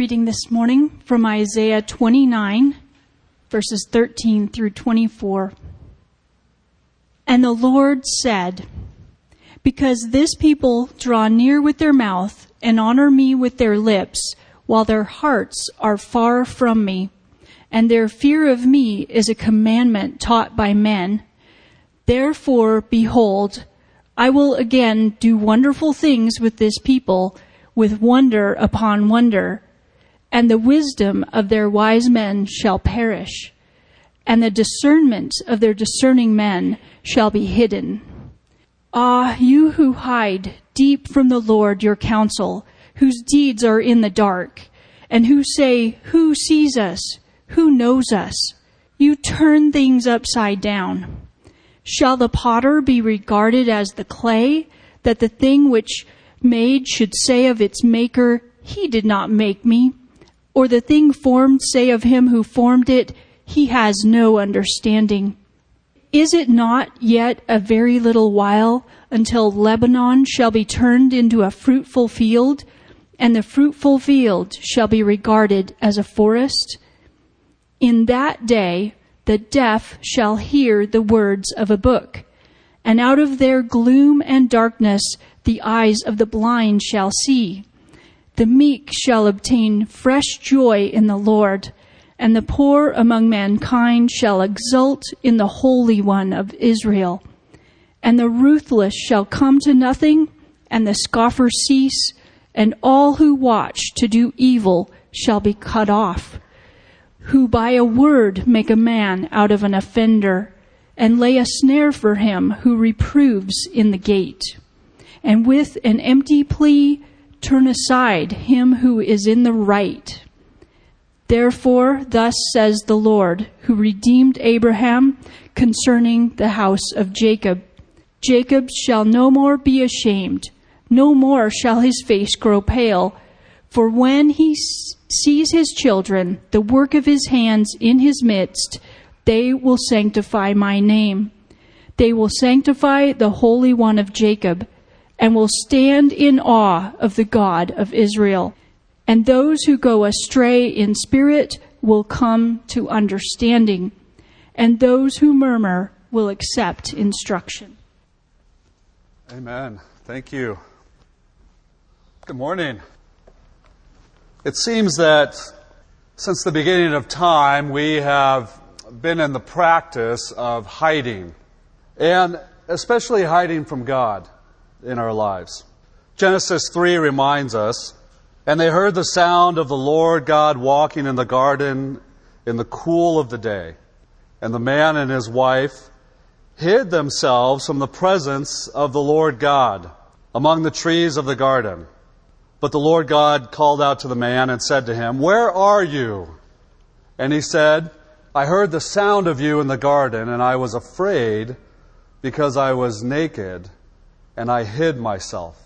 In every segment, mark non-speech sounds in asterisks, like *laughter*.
Reading this morning from Isaiah 29, verses 13 through 24. And the Lord said, Because this people draw near with their mouth and honor me with their lips, while their hearts are far from me, and their fear of me is a commandment taught by men. Therefore, behold, I will again do wonderful things with this people, with wonder upon wonder and the wisdom of their wise men shall perish, and the discernment of their discerning men shall be hidden. Ah, you who hide deep from the Lord your counsel, whose deeds are in the dark, and who say, Who sees us? Who knows us? You turn things upside down. Shall the potter be regarded as the clay, that the thing which made should say of its maker, He did not make me? Or the thing formed say of him who formed it, he has no understanding. Is it not yet a very little while until Lebanon shall be turned into a fruitful field, and the fruitful field shall be regarded as a forest? In that day the deaf shall hear the words of a book, and out of their gloom and darkness the eyes of the blind shall see. The meek shall obtain fresh joy in the Lord, and the poor among mankind shall exult in the Holy One of Israel. And the ruthless shall come to nothing, and the scoffer cease, and all who watch to do evil shall be cut off. Who by a word make a man out of an offender, and lay a snare for him who reproves in the gate. And with an empty plea turn aside him who is in the right. Therefore, thus says the Lord, who redeemed Abraham concerning the house of Jacob. Jacob shall no more be ashamed, no more shall his face grow pale, for when he sees his children, the work of his hands in his midst, they will sanctify my name. They will sanctify the Holy One of Jacob and will stand in awe of the God of Israel. And those who go astray in spirit will come to understanding, and those who murmur will accept instruction. Amen. Thank you. Good morning. It seems that since the beginning of time, we have been in the practice of hiding, and especially hiding from God in our lives. Genesis 3 reminds us, and they heard the sound of the Lord God walking in the garden in the cool of the day. And the man and his wife hid themselves from the presence of the Lord God among the trees of the garden. But the Lord God called out to the man and said to him, Where are you? And he said, I heard the sound of you in the garden, and I was afraid because I was naked and I hid myself.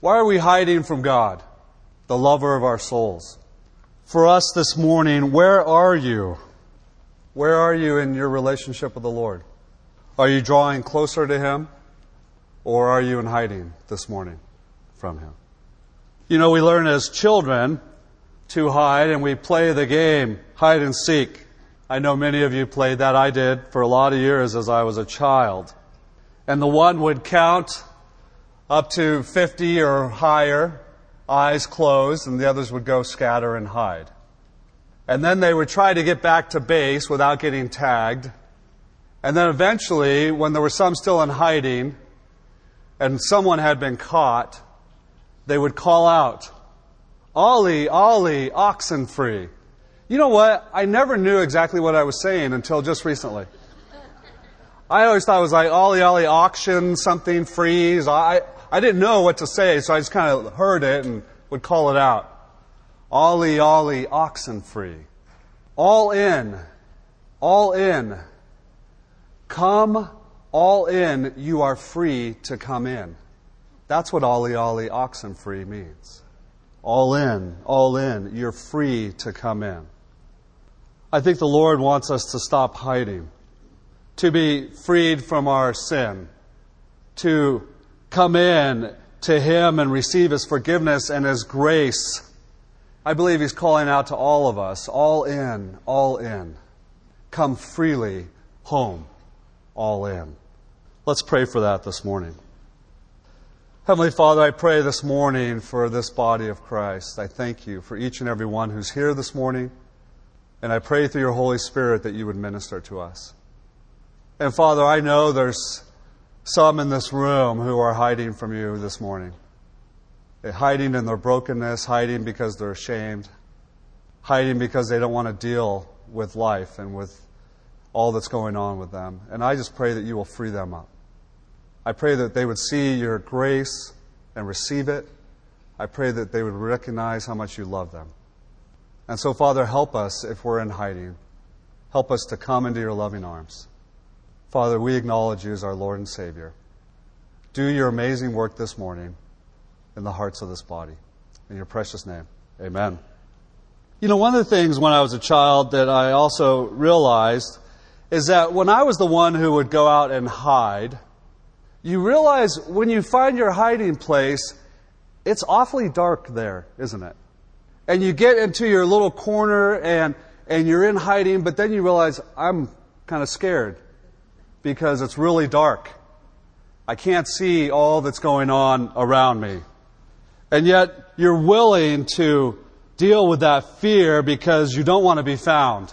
Why are we hiding from God, the lover of our souls? For us this morning, where are you? Where are you in your relationship with the Lord? Are you drawing closer to Him? Or are you in hiding this morning from Him? You know, we learn as children to hide and we play the game hide and seek. I know many of you played that. I did for a lot of years as I was a child and the one would count up to 50 or higher, eyes closed, and the others would go scatter and hide. And then they would try to get back to base without getting tagged. And then eventually, when there were some still in hiding, and someone had been caught, they would call out, Ollie, Ollie, oxen free. You know what? I never knew exactly what I was saying until just recently. I always thought it was like Ollie Ollie auction, something freeze. I, I didn't know what to say, so I just kind of heard it and would call it out. Ollie Ollie oxen free. All in. All in. Come all in, you are free to come in. That's what Ollie Ollie oxen free means. All in, all in, you're free to come in. I think the Lord wants us to stop hiding to be freed from our sin, to come in to Him and receive His forgiveness and His grace I believe he's calling out to all of us, all in, all in. Come freely home, all in. Let's pray for that this morning. Heavenly Father, I pray this morning for this body of Christ. I thank you for each and every one who's here this morning. And I pray through your Holy Spirit that you would minister to us. And Father, I know there's some in this room who are hiding from you this morning. They're hiding in their brokenness, hiding because they're ashamed, hiding because they don't want to deal with life and with all that's going on with them. And I just pray that you will free them up. I pray that they would see your grace and receive it. I pray that they would recognize how much you love them. And so, Father, help us if we're in hiding. Help us to come into your loving arms. Father, we acknowledge you as our Lord and Savior. Do your amazing work this morning in the hearts of this body. In your precious name, amen. You know, one of the things when I was a child that I also realized is that when I was the one who would go out and hide, you realize when you find your hiding place, it's awfully dark there, isn't it? And you get into your little corner and, and you're in hiding, but then you realize, I'm kind of scared because it's really dark. I can't see all that's going on around me. And yet, you're willing to deal with that fear because you don't want to be found.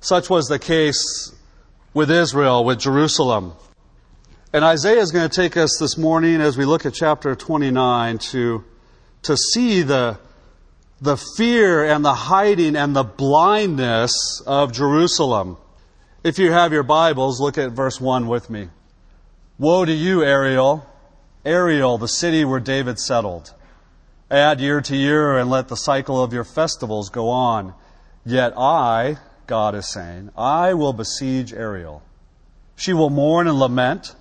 Such was the case with Israel, with Jerusalem. And Isaiah is going to take us this morning as we look at chapter 29 to, to see the, the fear and the hiding and the blindness of Jerusalem. If you have your Bibles, look at verse 1 with me. Woe to you, Ariel, Ariel, the city where David settled. Add year to year and let the cycle of your festivals go on. Yet I, God is saying, I will besiege Ariel. She will mourn and lament,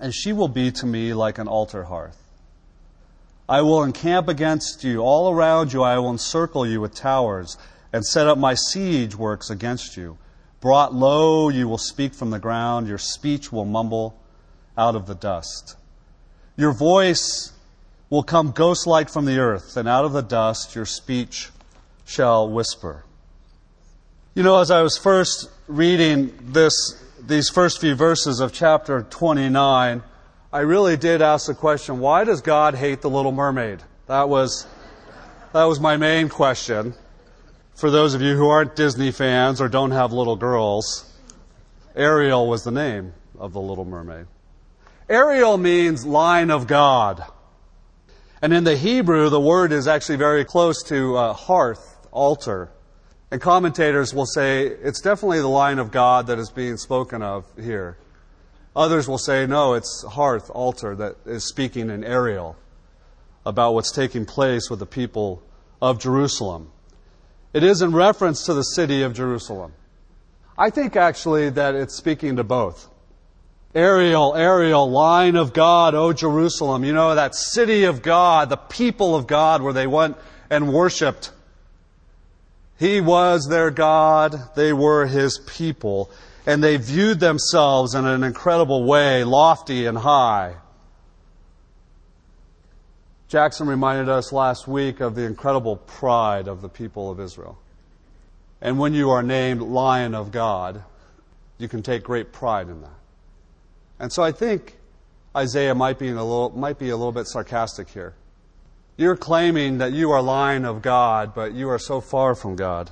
and she will be to me like an altar hearth. I will encamp against you. All around you I will encircle you with towers and set up my siege works against you. Brought low, you will speak from the ground. Your speech will mumble out of the dust. Your voice will come ghost like from the earth, and out of the dust your speech shall whisper. You know, as I was first reading this, these first few verses of chapter 29, I really did ask the question, why does God hate the little mermaid? That was, that was my main question for those of you who aren't Disney fans or don't have little girls, Ariel was the name of the Little Mermaid. Ariel means lion of God. And in the Hebrew, the word is actually very close to uh, hearth, altar. And commentators will say it's definitely the lion of God that is being spoken of here. Others will say, no, it's hearth, altar, that is speaking in Ariel about what's taking place with the people of Jerusalem. It is in reference to the city of Jerusalem. I think actually that it's speaking to both. Ariel, Ariel, lion of God, O Jerusalem. You know, that city of God, the people of God where they went and worshiped. He was their God. They were His people. And they viewed themselves in an incredible way, lofty and high. Jackson reminded us last week of the incredible pride of the people of Israel. And when you are named Lion of God, you can take great pride in that. And so I think Isaiah might be, a little, might be a little bit sarcastic here. You're claiming that you are Lion of God, but you are so far from God.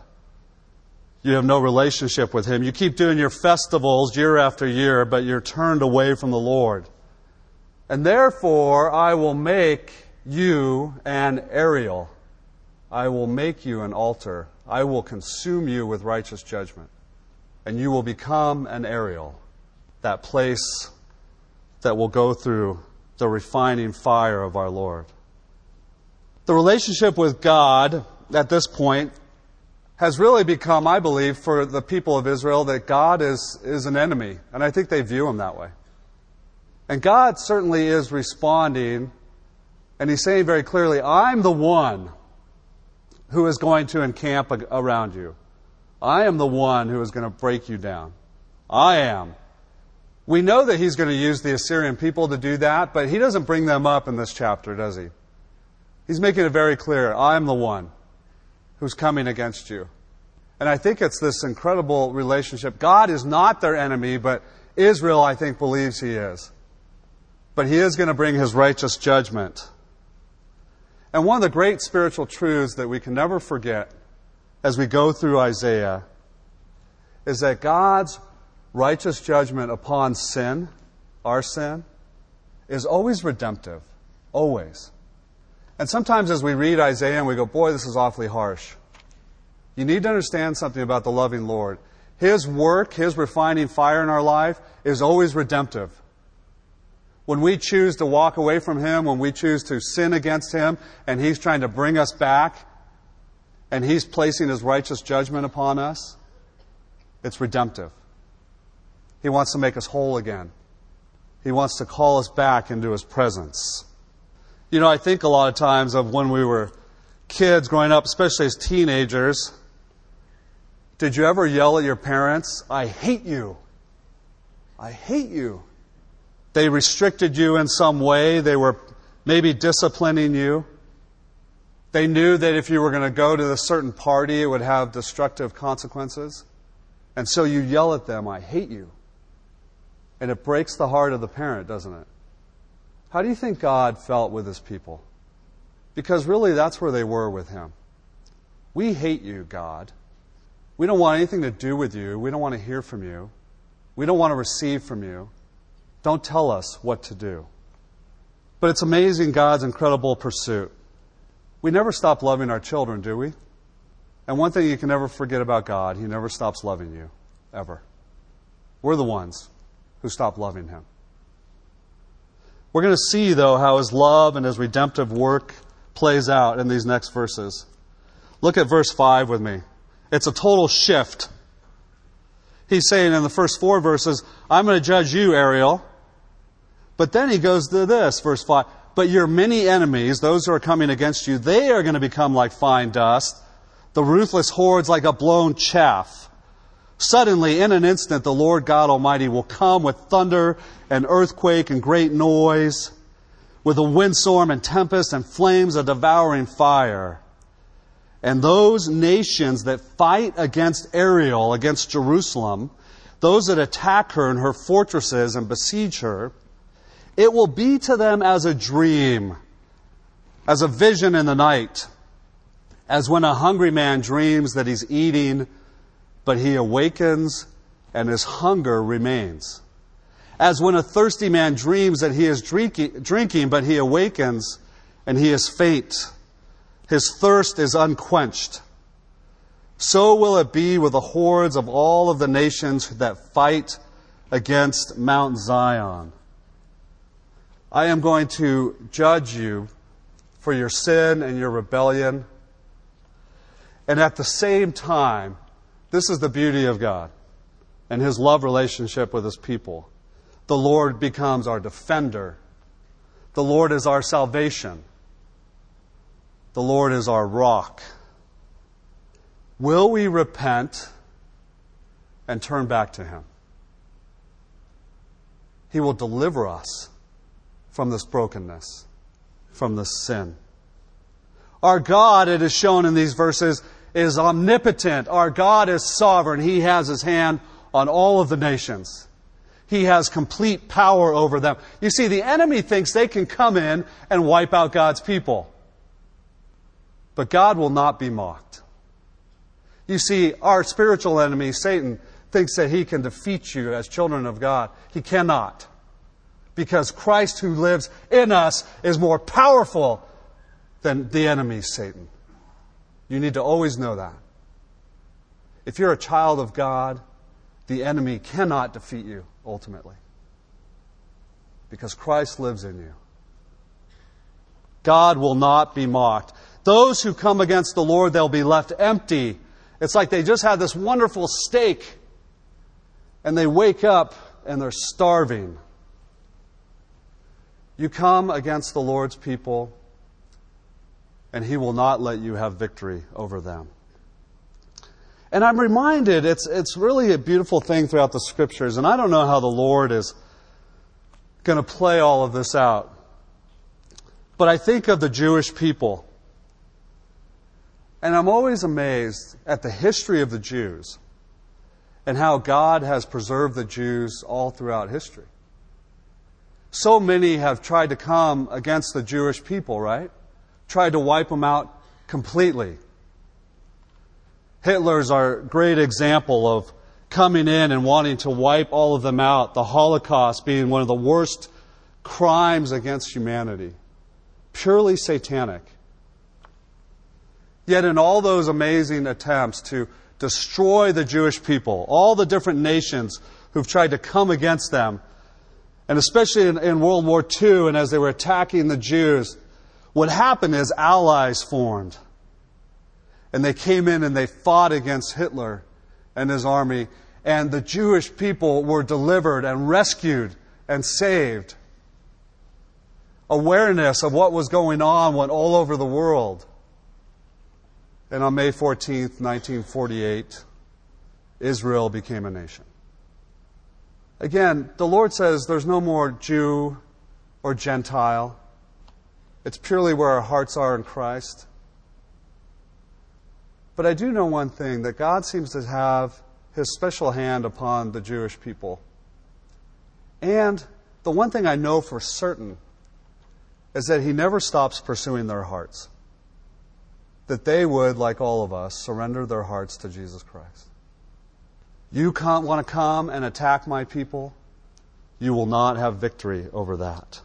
You have no relationship with Him. You keep doing your festivals year after year, but you're turned away from the Lord. And therefore, I will make you an Ariel. I will make you an altar. I will consume you with righteous judgment. And you will become an Ariel, that place that will go through the refining fire of our Lord. The relationship with God at this point has really become, I believe, for the people of Israel that God is, is an enemy. And I think they view him that way. And God certainly is responding and he's saying very clearly, I'm the one who is going to encamp around you. I am the one who is going to break you down. I am. We know that he's going to use the Assyrian people to do that, but he doesn't bring them up in this chapter, does he? He's making it very clear I'm the one who's coming against you. And I think it's this incredible relationship. God is not their enemy, but Israel, I think, believes he is. But he is going to bring his righteous judgment. And one of the great spiritual truths that we can never forget as we go through Isaiah is that God's righteous judgment upon sin, our sin, is always redemptive. Always. And sometimes as we read Isaiah and we go, boy, this is awfully harsh. You need to understand something about the loving Lord. His work, His refining fire in our life is always redemptive. When we choose to walk away from Him, when we choose to sin against Him, and He's trying to bring us back, and He's placing His righteous judgment upon us, it's redemptive. He wants to make us whole again. He wants to call us back into His presence. You know, I think a lot of times of when we were kids growing up, especially as teenagers, did you ever yell at your parents, I hate you? I hate you. They restricted you in some way. They were maybe disciplining you. They knew that if you were going to go to a certain party, it would have destructive consequences. And so you yell at them, I hate you. And it breaks the heart of the parent, doesn't it? How do you think God felt with his people? Because really, that's where they were with him. We hate you, God. We don't want anything to do with you. We don't want to hear from you. We don't want to receive from you. Don't tell us what to do. But it's amazing God's incredible pursuit. We never stop loving our children, do we? And one thing you can never forget about God, He never stops loving you, ever. We're the ones who stop loving Him. We're going to see, though, how His love and His redemptive work plays out in these next verses. Look at verse 5 with me. It's a total shift. He's saying in the first four verses, I'm going to judge you, Ariel. But then he goes to this, verse 5. But your many enemies, those who are coming against you, they are going to become like fine dust, the ruthless hordes like a blown chaff. Suddenly, in an instant, the Lord God Almighty will come with thunder and earthquake and great noise, with a windstorm and tempest and flames of devouring fire. And those nations that fight against Ariel, against Jerusalem, those that attack her in her fortresses and besiege her, it will be to them as a dream, as a vision in the night, as when a hungry man dreams that he's eating, but he awakens and his hunger remains. As when a thirsty man dreams that he is drinking, but he awakens and he is faint. His thirst is unquenched. So will it be with the hordes of all of the nations that fight against Mount Zion. I am going to judge you for your sin and your rebellion. And at the same time, this is the beauty of God and His love relationship with His people. The Lord becomes our defender. The Lord is our salvation. The Lord is our rock. Will we repent and turn back to Him? He will deliver us from this brokenness, from this sin. Our God, it is shown in these verses, is omnipotent. Our God is sovereign. He has His hand on all of the nations. He has complete power over them. You see, the enemy thinks they can come in and wipe out God's people. But God will not be mocked. You see, our spiritual enemy, Satan, thinks that he can defeat you as children of God. He cannot. Because Christ who lives in us is more powerful than the enemy, Satan. You need to always know that. If you're a child of God, the enemy cannot defeat you ultimately. Because Christ lives in you. God will not be mocked. Those who come against the Lord, they'll be left empty. It's like they just had this wonderful steak and they wake up and they're starving. You come against the Lord's people and He will not let you have victory over them. And I'm reminded, it's, it's really a beautiful thing throughout the scriptures, and I don't know how the Lord is going to play all of this out. But I think of the Jewish people. And I'm always amazed at the history of the Jews and how God has preserved the Jews all throughout history. So many have tried to come against the Jewish people, right? Tried to wipe them out completely. Hitler's our great example of coming in and wanting to wipe all of them out, the Holocaust being one of the worst crimes against humanity. Purely satanic. Yet, in all those amazing attempts to destroy the Jewish people, all the different nations who've tried to come against them, and especially in, in, World War II and as they were attacking the Jews, what happened is allies formed. And they came in and they fought against Hitler and his army, and the Jewish people were delivered and rescued and saved. Awareness of what was going on went all over the world. And on May 14th, 1948, Israel became a nation. Again, the Lord says there's no more Jew or Gentile. It's purely where our hearts are in Christ. But I do know one thing that God seems to have his special hand upon the Jewish people. And the one thing I know for certain is that he never stops pursuing their hearts. That they would, like all of us, surrender their hearts to Jesus Christ. You can't want to come and attack my people, you will not have victory over that.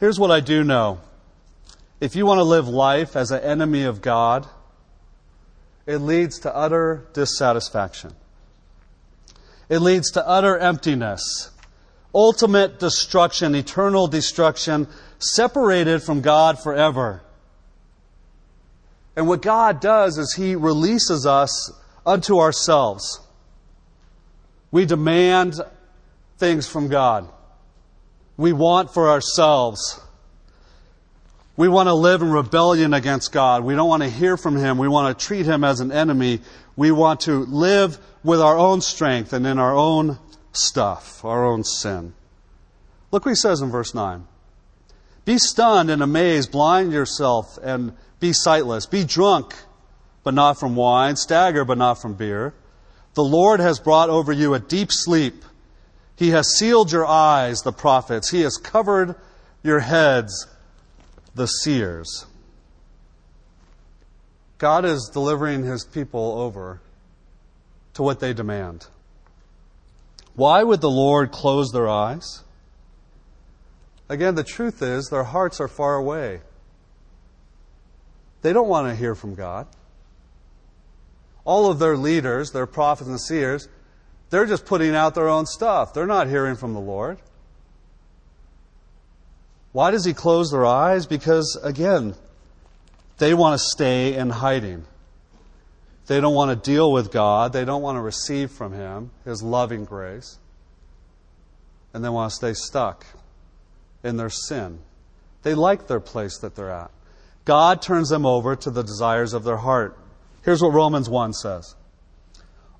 Here's what I do know. If you want to live life as an enemy of God, it leads to utter dissatisfaction. It leads to utter emptiness, ultimate destruction, eternal destruction, separated from God forever. And what God does is He releases us unto ourselves. We demand things from God. We want for ourselves. We want to live in rebellion against God. We don't want to hear from Him. We want to treat Him as an enemy. We want to live with our own strength and in our own stuff, our own sin. Look what He says in verse 9. Be stunned and amazed, blind yourself and be sightless. Be drunk, but not from wine, stagger, but not from beer. The Lord has brought over you a deep sleep. He has sealed your eyes, the prophets. He has covered your heads the seers. God is delivering his people over to what they demand. Why would the Lord close their eyes? Again, the truth is their hearts are far away. They don't want to hear from God. All of their leaders, their prophets and seers, they're just putting out their own stuff. They're not hearing from the Lord. Why does he close their eyes? Because, again, they want to stay in hiding. They don't want to deal with God. They don't want to receive from Him His loving grace. And they want to stay stuck in their sin. They like their place that they're at. God turns them over to the desires of their heart. Here's what Romans 1 says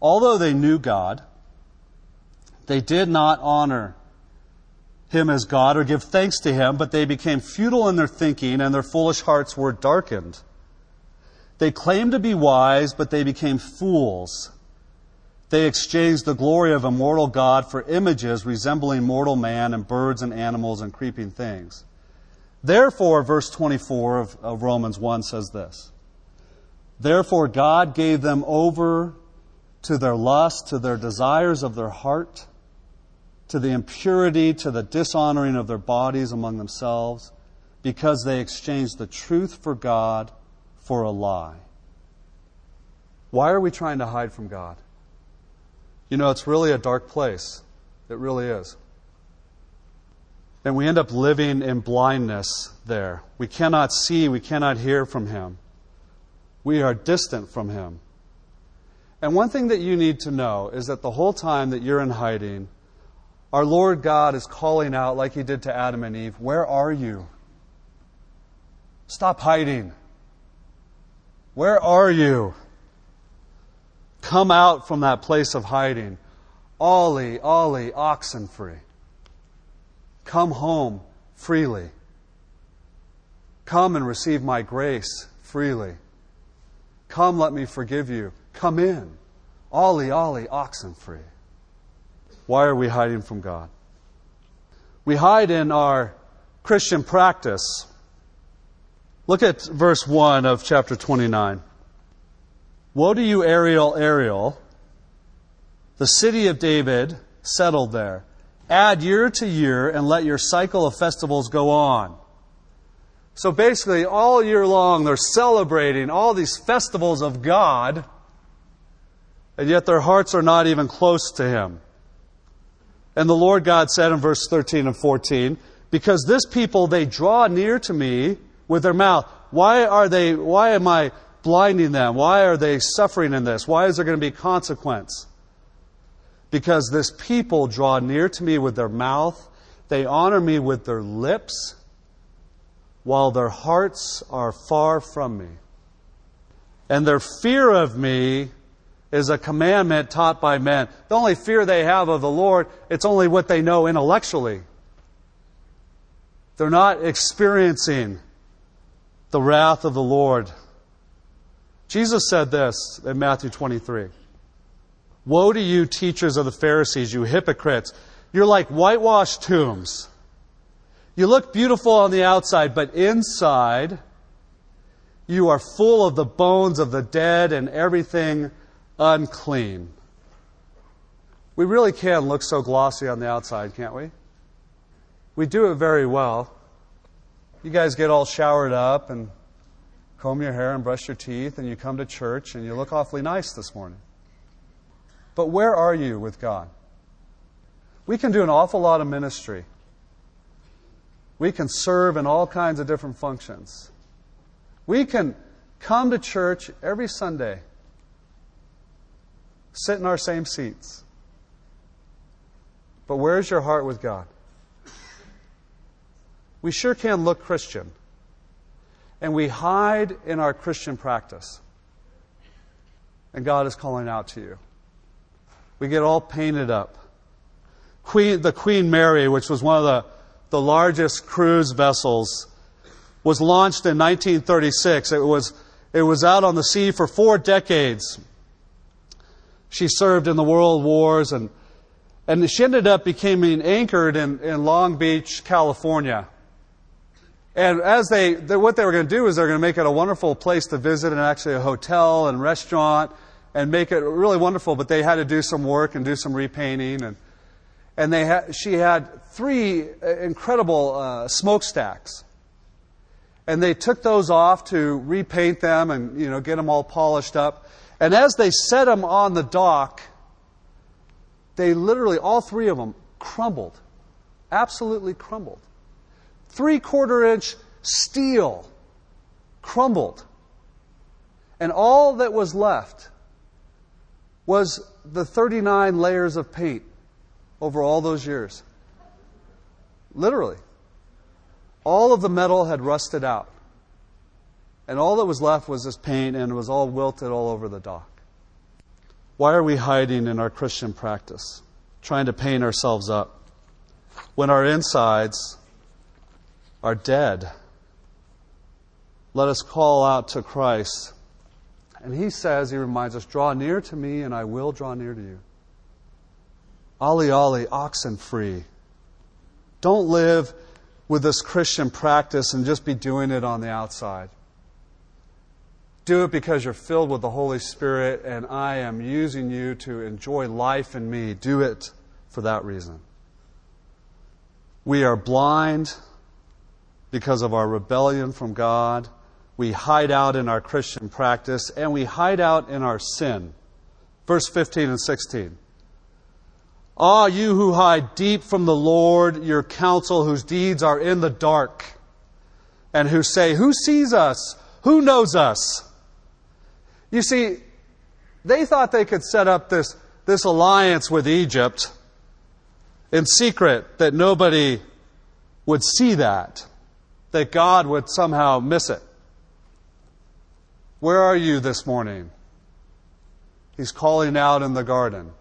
Although they knew God, they did not honor him as God or give thanks to him, but they became futile in their thinking and their foolish hearts were darkened. They claimed to be wise, but they became fools. They exchanged the glory of immortal God for images resembling mortal man and birds and animals and creeping things. Therefore, verse 24 of, of Romans 1 says this Therefore, God gave them over to their lust, to their desires of their heart to the impurity, to the dishonoring of their bodies among themselves, because they exchanged the truth for God for a lie. Why are we trying to hide from God? You know, it's really a dark place. It really is. And we end up living in blindness there. We cannot see, we cannot hear from Him. We are distant from Him. And one thing that you need to know is that the whole time that you're in hiding, our Lord God is calling out, like He did to Adam and Eve, Where are you? Stop hiding. Where are you? Come out from that place of hiding. Ollie, Ollie, oxen free. Come home freely. Come and receive my grace freely. Come, let me forgive you. Come in. Ollie, ollie, oxen free. Why are we hiding from God? We hide in our Christian practice. Look at verse 1 of chapter 29. Woe to you, Ariel, Ariel, the city of David, settled there. Add year to year and let your cycle of festivals go on. So basically, all year long, they're celebrating all these festivals of God, and yet their hearts are not even close to Him. And the Lord God said in verse 13 and 14, Because this people, they draw near to me with their mouth. Why are they, why am I blinding them? Why are they suffering in this? Why is there going to be consequence? Because this people draw near to me with their mouth, they honor me with their lips, while their hearts are far from me. And their fear of me is a commandment taught by men. The only fear they have of the Lord, it's only what they know intellectually. They're not experiencing the wrath of the Lord. Jesus said this in Matthew 23 Woe to you, teachers of the Pharisees, you hypocrites! You're like whitewashed tombs. You look beautiful on the outside, but inside, you are full of the bones of the dead and everything unclean. We really can look so glossy on the outside, can't we? We do it very well. You guys get all showered up and comb your hair and brush your teeth, and you come to church and you look awfully nice this morning. But where are you with God? We can do an awful lot of ministry. We can serve in all kinds of different functions. We can come to church every Sunday, sit in our same seats. But where's your heart with God? We sure can look Christian. And we hide in our Christian practice. And God is calling out to you. We get all painted up. Queen, the Queen Mary, which was one of the the largest cruise vessels, was launched in 1936. It was, it was out on the sea for four decades. She served in the world wars and, and she ended up becoming anchored in, in Long Beach, California. And as they, they what they were going to do is they're going to make it a wonderful place to visit and actually a hotel and restaurant and make it really wonderful, but they had to do some work and do some repainting and, and they had, she had three incredible uh, smokestacks. And they took those off to repaint them and you know get them all polished up. And as they set them on the dock, they literally all three of them crumbled, absolutely crumbled. Three quarter inch steel crumbled, and all that was left was the 39 layers of paint over all those years. Literally. All of the metal had rusted out. And all that was left was this paint, and it was all wilted all over the dock. Why are we hiding in our Christian practice, trying to paint ourselves up, when our insides are dead? Let us call out to Christ. And he says, he reminds us, draw near to me, and I will draw near to you. Ollie, ollie, oxen free. Don't live with this Christian practice and just be doing it on the outside. Do it because you're filled with the Holy Spirit and I am using you to enjoy life in me. Do it for that reason. We are blind because of our rebellion from God. We hide out in our Christian practice and we hide out in our sin. Verse 15 and 16. Ah, you who hide deep from the Lord, your counsel, whose deeds are in the dark, and who say, Who sees us? Who knows us? You see, they thought they could set up this, this alliance with Egypt in secret, that nobody would see that, that God would somehow miss it. Where are you this morning? He's calling out in the garden.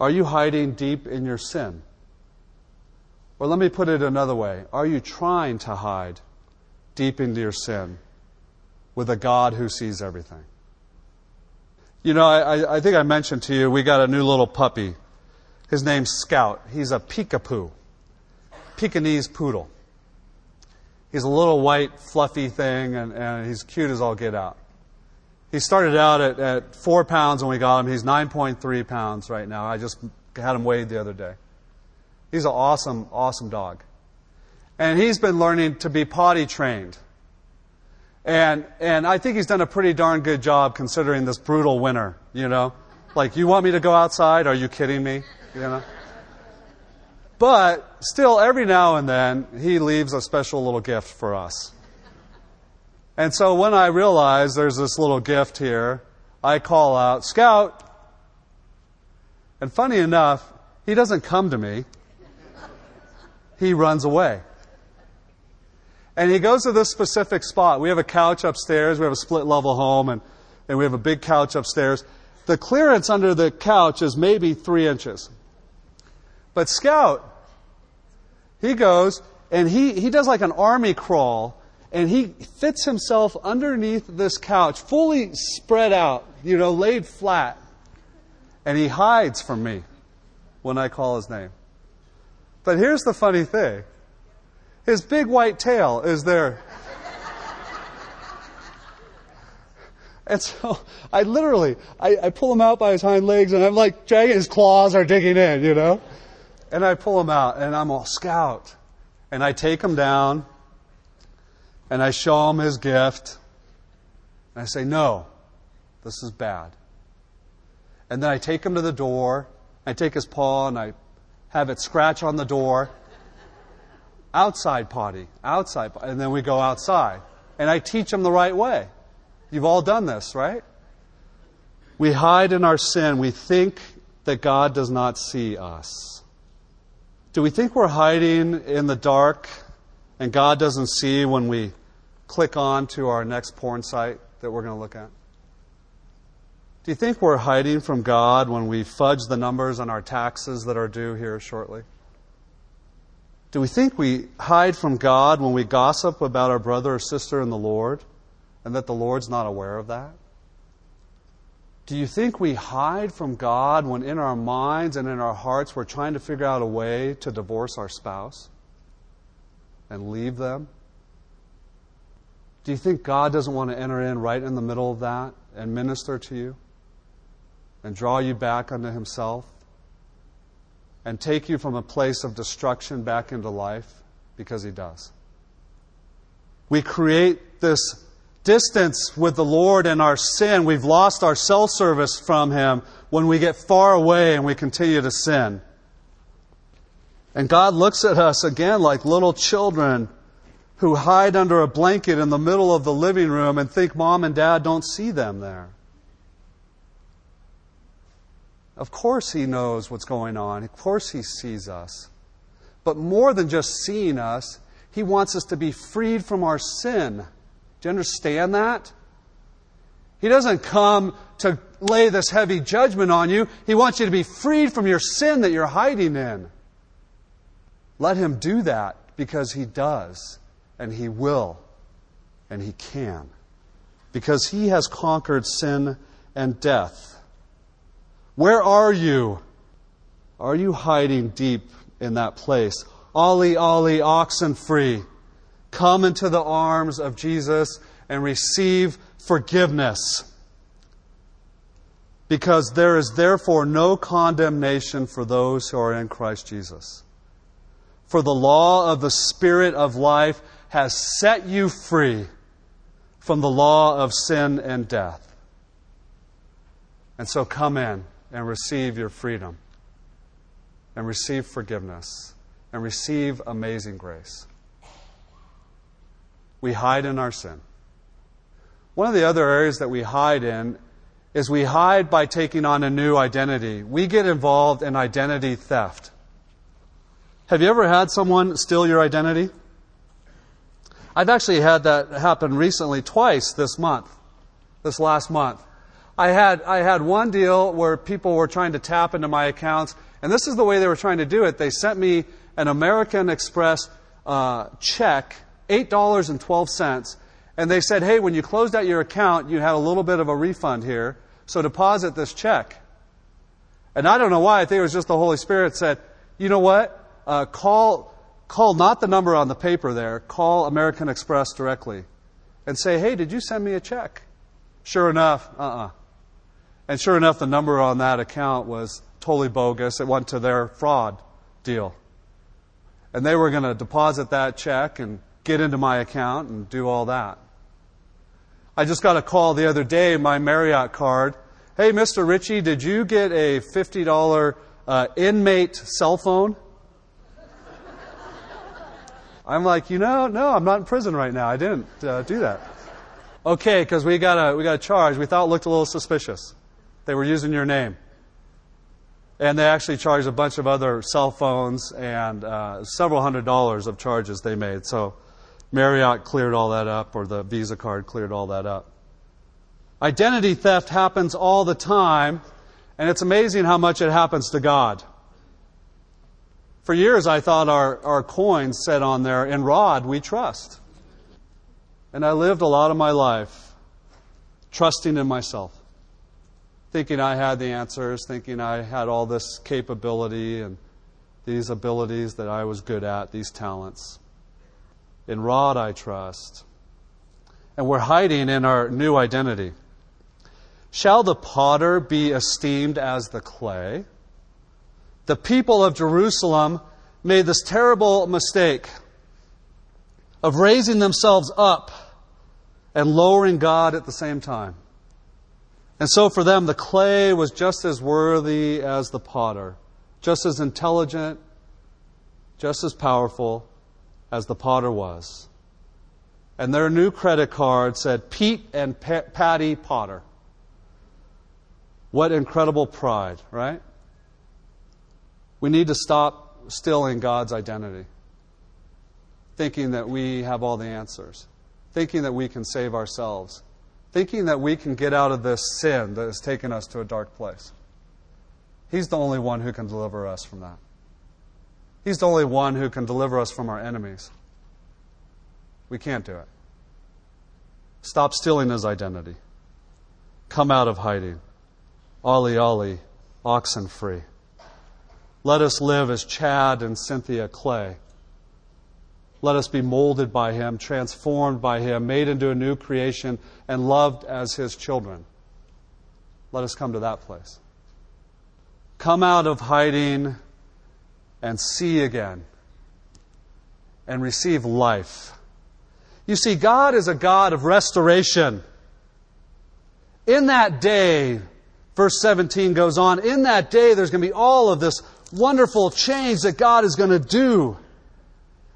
Are you hiding deep in your sin? Or let me put it another way Are you trying to hide deep into your sin with a God who sees everything. You know, I, I think I mentioned to you, we got a new little puppy. His name's Scout. He's a Peekapoo, Pekingese poodle. He's a little white, fluffy thing, and, and he's cute as all get out. He started out at, at four pounds when we got him. He's 9.3 pounds right now. I just had him weighed the other day. He's an awesome, awesome dog. And he's been learning to be potty trained. And, and I think he's done a pretty darn good job considering this brutal winter, you know? Like, you want me to go outside? Are you kidding me? You know? But still, every now and then, he leaves a special little gift for us. And so when I realize there's this little gift here, I call out, Scout! And funny enough, he doesn't come to me. He runs away. And he goes to this specific spot. We have a couch upstairs. We have a split level home and, and we have a big couch upstairs. The clearance under the couch is maybe three inches. But Scout, he goes and he, he does like an army crawl and he fits himself underneath this couch, fully spread out, you know, laid flat. And he hides from me when I call his name. But here's the funny thing. His big white tail is there. *laughs* And so I literally, I, I, pull him out by his hind legs and I'm like dragging his claws are digging in, you know? And I pull him out and I'm all scout. And I take him down and I show him his gift. And I say, no, this is bad. And then I take him to the door. I take his paw and I have it scratch on the door. Outside potty, outside, and then we go outside. And I teach him the right way. You've all done this, right? We hide in our sin. We think that God does not see us. Do we think we're hiding in the dark and God doesn't see when we click on to our next porn site that we're going to look at? Do you think we're hiding from God when we fudge the numbers on our taxes that are due here shortly? Do we think we hide from God when we gossip about our brother or sister in the Lord and that the Lord's not aware of that? Do you think we hide from God when in our minds and in our hearts we're trying to figure out a way to divorce our spouse and leave them? Do you think God doesn't want to enter in right in the middle of that and minister to you and draw you back unto Himself and take you from a place of destruction back into life? Because He does. We create this distance with the Lord and our sin. We've lost our self service from Him when we get far away and we continue to sin. And God looks at us again like little children who hide under a blanket in the middle of the living room and think mom and dad don't see them there. Of course, He knows what's going on. Of course, He sees us. But more than just seeing us, He wants us to be freed from our sin. Do you understand that? He doesn't come to lay this heavy judgment on you. He wants you to be freed from your sin that you're hiding in. Let Him do that because He does, and He will, and He can. Because He has conquered sin and death. Where are you? Are you hiding deep in that place? Ollie, Ollie, oxen free. Come into the arms of Jesus and receive forgiveness. Because there is therefore no condemnation for those who are in Christ Jesus. For the law of the Spirit of life has set you free from the law of sin and death. And so come in and receive your freedom, and receive forgiveness, and receive amazing grace we hide in our sin. One of the other areas that we hide in is we hide by taking on a new identity. We get involved in identity theft. Have you ever had someone steal your identity? I've actually had that happen recently twice this month, this last month. I had, I had one deal where people were trying to tap into my accounts, and this is the way they were trying to do it. They sent me an American Express uh, check $8.12. And they said, hey, when you closed out your account, you had a little bit of a refund here, so deposit this check. And I don't know why, I think it was just the Holy Spirit said, you know what? Uh, call, call not the number on the paper there, call American Express directly and say, hey, did you send me a check? Sure enough, uh uh-uh. uh And sure enough, the number on that account was totally bogus. It went to their fraud deal. And they were going to deposit that check and get into my account and do all that. I just got a call the other day, my Marriott card. Hey, Mr. Ritchie, did you get a $50 uh, inmate cell phone? I'm like, you know, no, I'm not in prison right now. I didn't uh, do that. Okay, because we got a we got a charge. We thought it looked a little suspicious. They were using your name, and they actually charged a bunch of other cell phones and uh, several hundred dollars of charges they made. So Marriott cleared all that up, or the Visa card cleared all that up. Identity theft happens all the time, and it's amazing how much it happens to God. For years, I thought our, our coins said on there, In Rod we trust. And I lived a lot of my life trusting in myself, thinking I had the answers, thinking I had all this capability and these abilities that I was good at, these talents. In Rod I trust. And we're hiding in our new identity. Shall the potter be esteemed as the clay? The people of Jerusalem made this terrible mistake of raising themselves up and lowering God at the same time. And so for them, the clay was just as worthy as the potter, just as intelligent, just as powerful as the potter was. And their new credit card said Pete and Patty Potter. What incredible pride, right? We need to stop stealing God's identity thinking that we have all the answers, thinking that we can save ourselves, thinking that we can get out of this sin that has taken us to a dark place. He's the only one who can deliver us from that. He's the only one who can deliver us from our enemies. We can't do it. Stop stealing his identity. Come out of hiding. Ollie, Ollie, oxen free. Let us live as Chad and Cynthia Clay let us be molded by Him, transformed by Him, made into a new creation, and loved as His children. Let us come to that place. Come out of hiding and see again and receive life. You see, God is a God of restoration. In that day, verse 17 goes on, in that day there's going to be all of this wonderful change that God is going to do.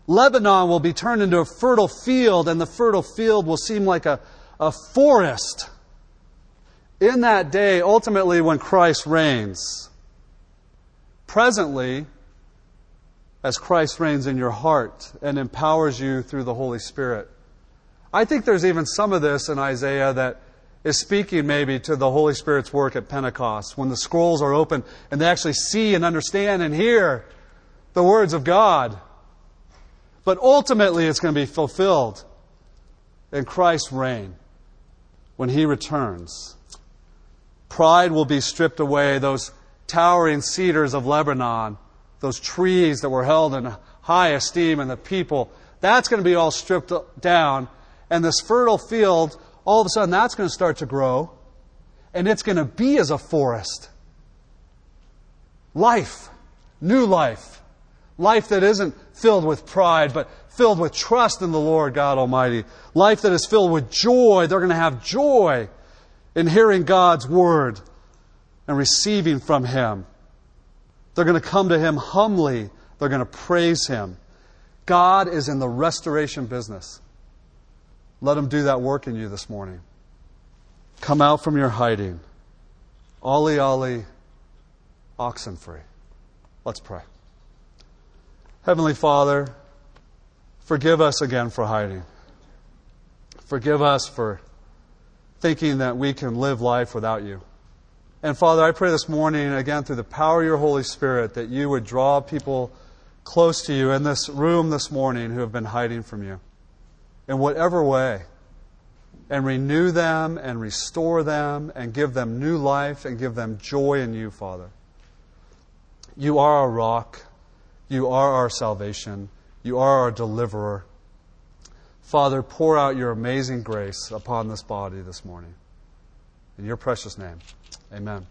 Lebanon will be turned into a fertile field, and the fertile field will seem like a, a forest. In that day, ultimately, when Christ reigns, presently, as Christ reigns in your heart and empowers you through the Holy Spirit. I think there's even some of this in Isaiah that is speaking maybe to the Holy Spirit's work at Pentecost when the scrolls are open and they actually see and understand and hear the words of God. But ultimately, it's going to be fulfilled in Christ's reign when he returns. Pride will be stripped away, those towering cedars of Lebanon, those trees that were held in high esteem in the people, that's going to be all stripped down. And this fertile field, all of a sudden, that's going to start to grow. And it's going to be as a forest. Life, new life. Life that isn't filled with pride, but filled with trust in the Lord God Almighty. Life that is filled with joy. They're going to have joy in hearing God's word and receiving from Him. They're going to come to Him humbly. They're going to praise Him. God is in the restoration business. Let Him do that work in you this morning. Come out from your hiding. Ollie, Ollie, oxen free. Let's pray. Heavenly Father, forgive us again for hiding. Forgive us for thinking that we can live life without you. And Father, I pray this morning, again, through the power of your Holy Spirit, that you would draw people close to you in this room this morning who have been hiding from you. In whatever way and renew them and restore them and give them new life and give them joy in you, Father. You are our rock. You are our salvation. You are our deliverer. Father, pour out your amazing grace upon this body this morning. In your precious name, amen.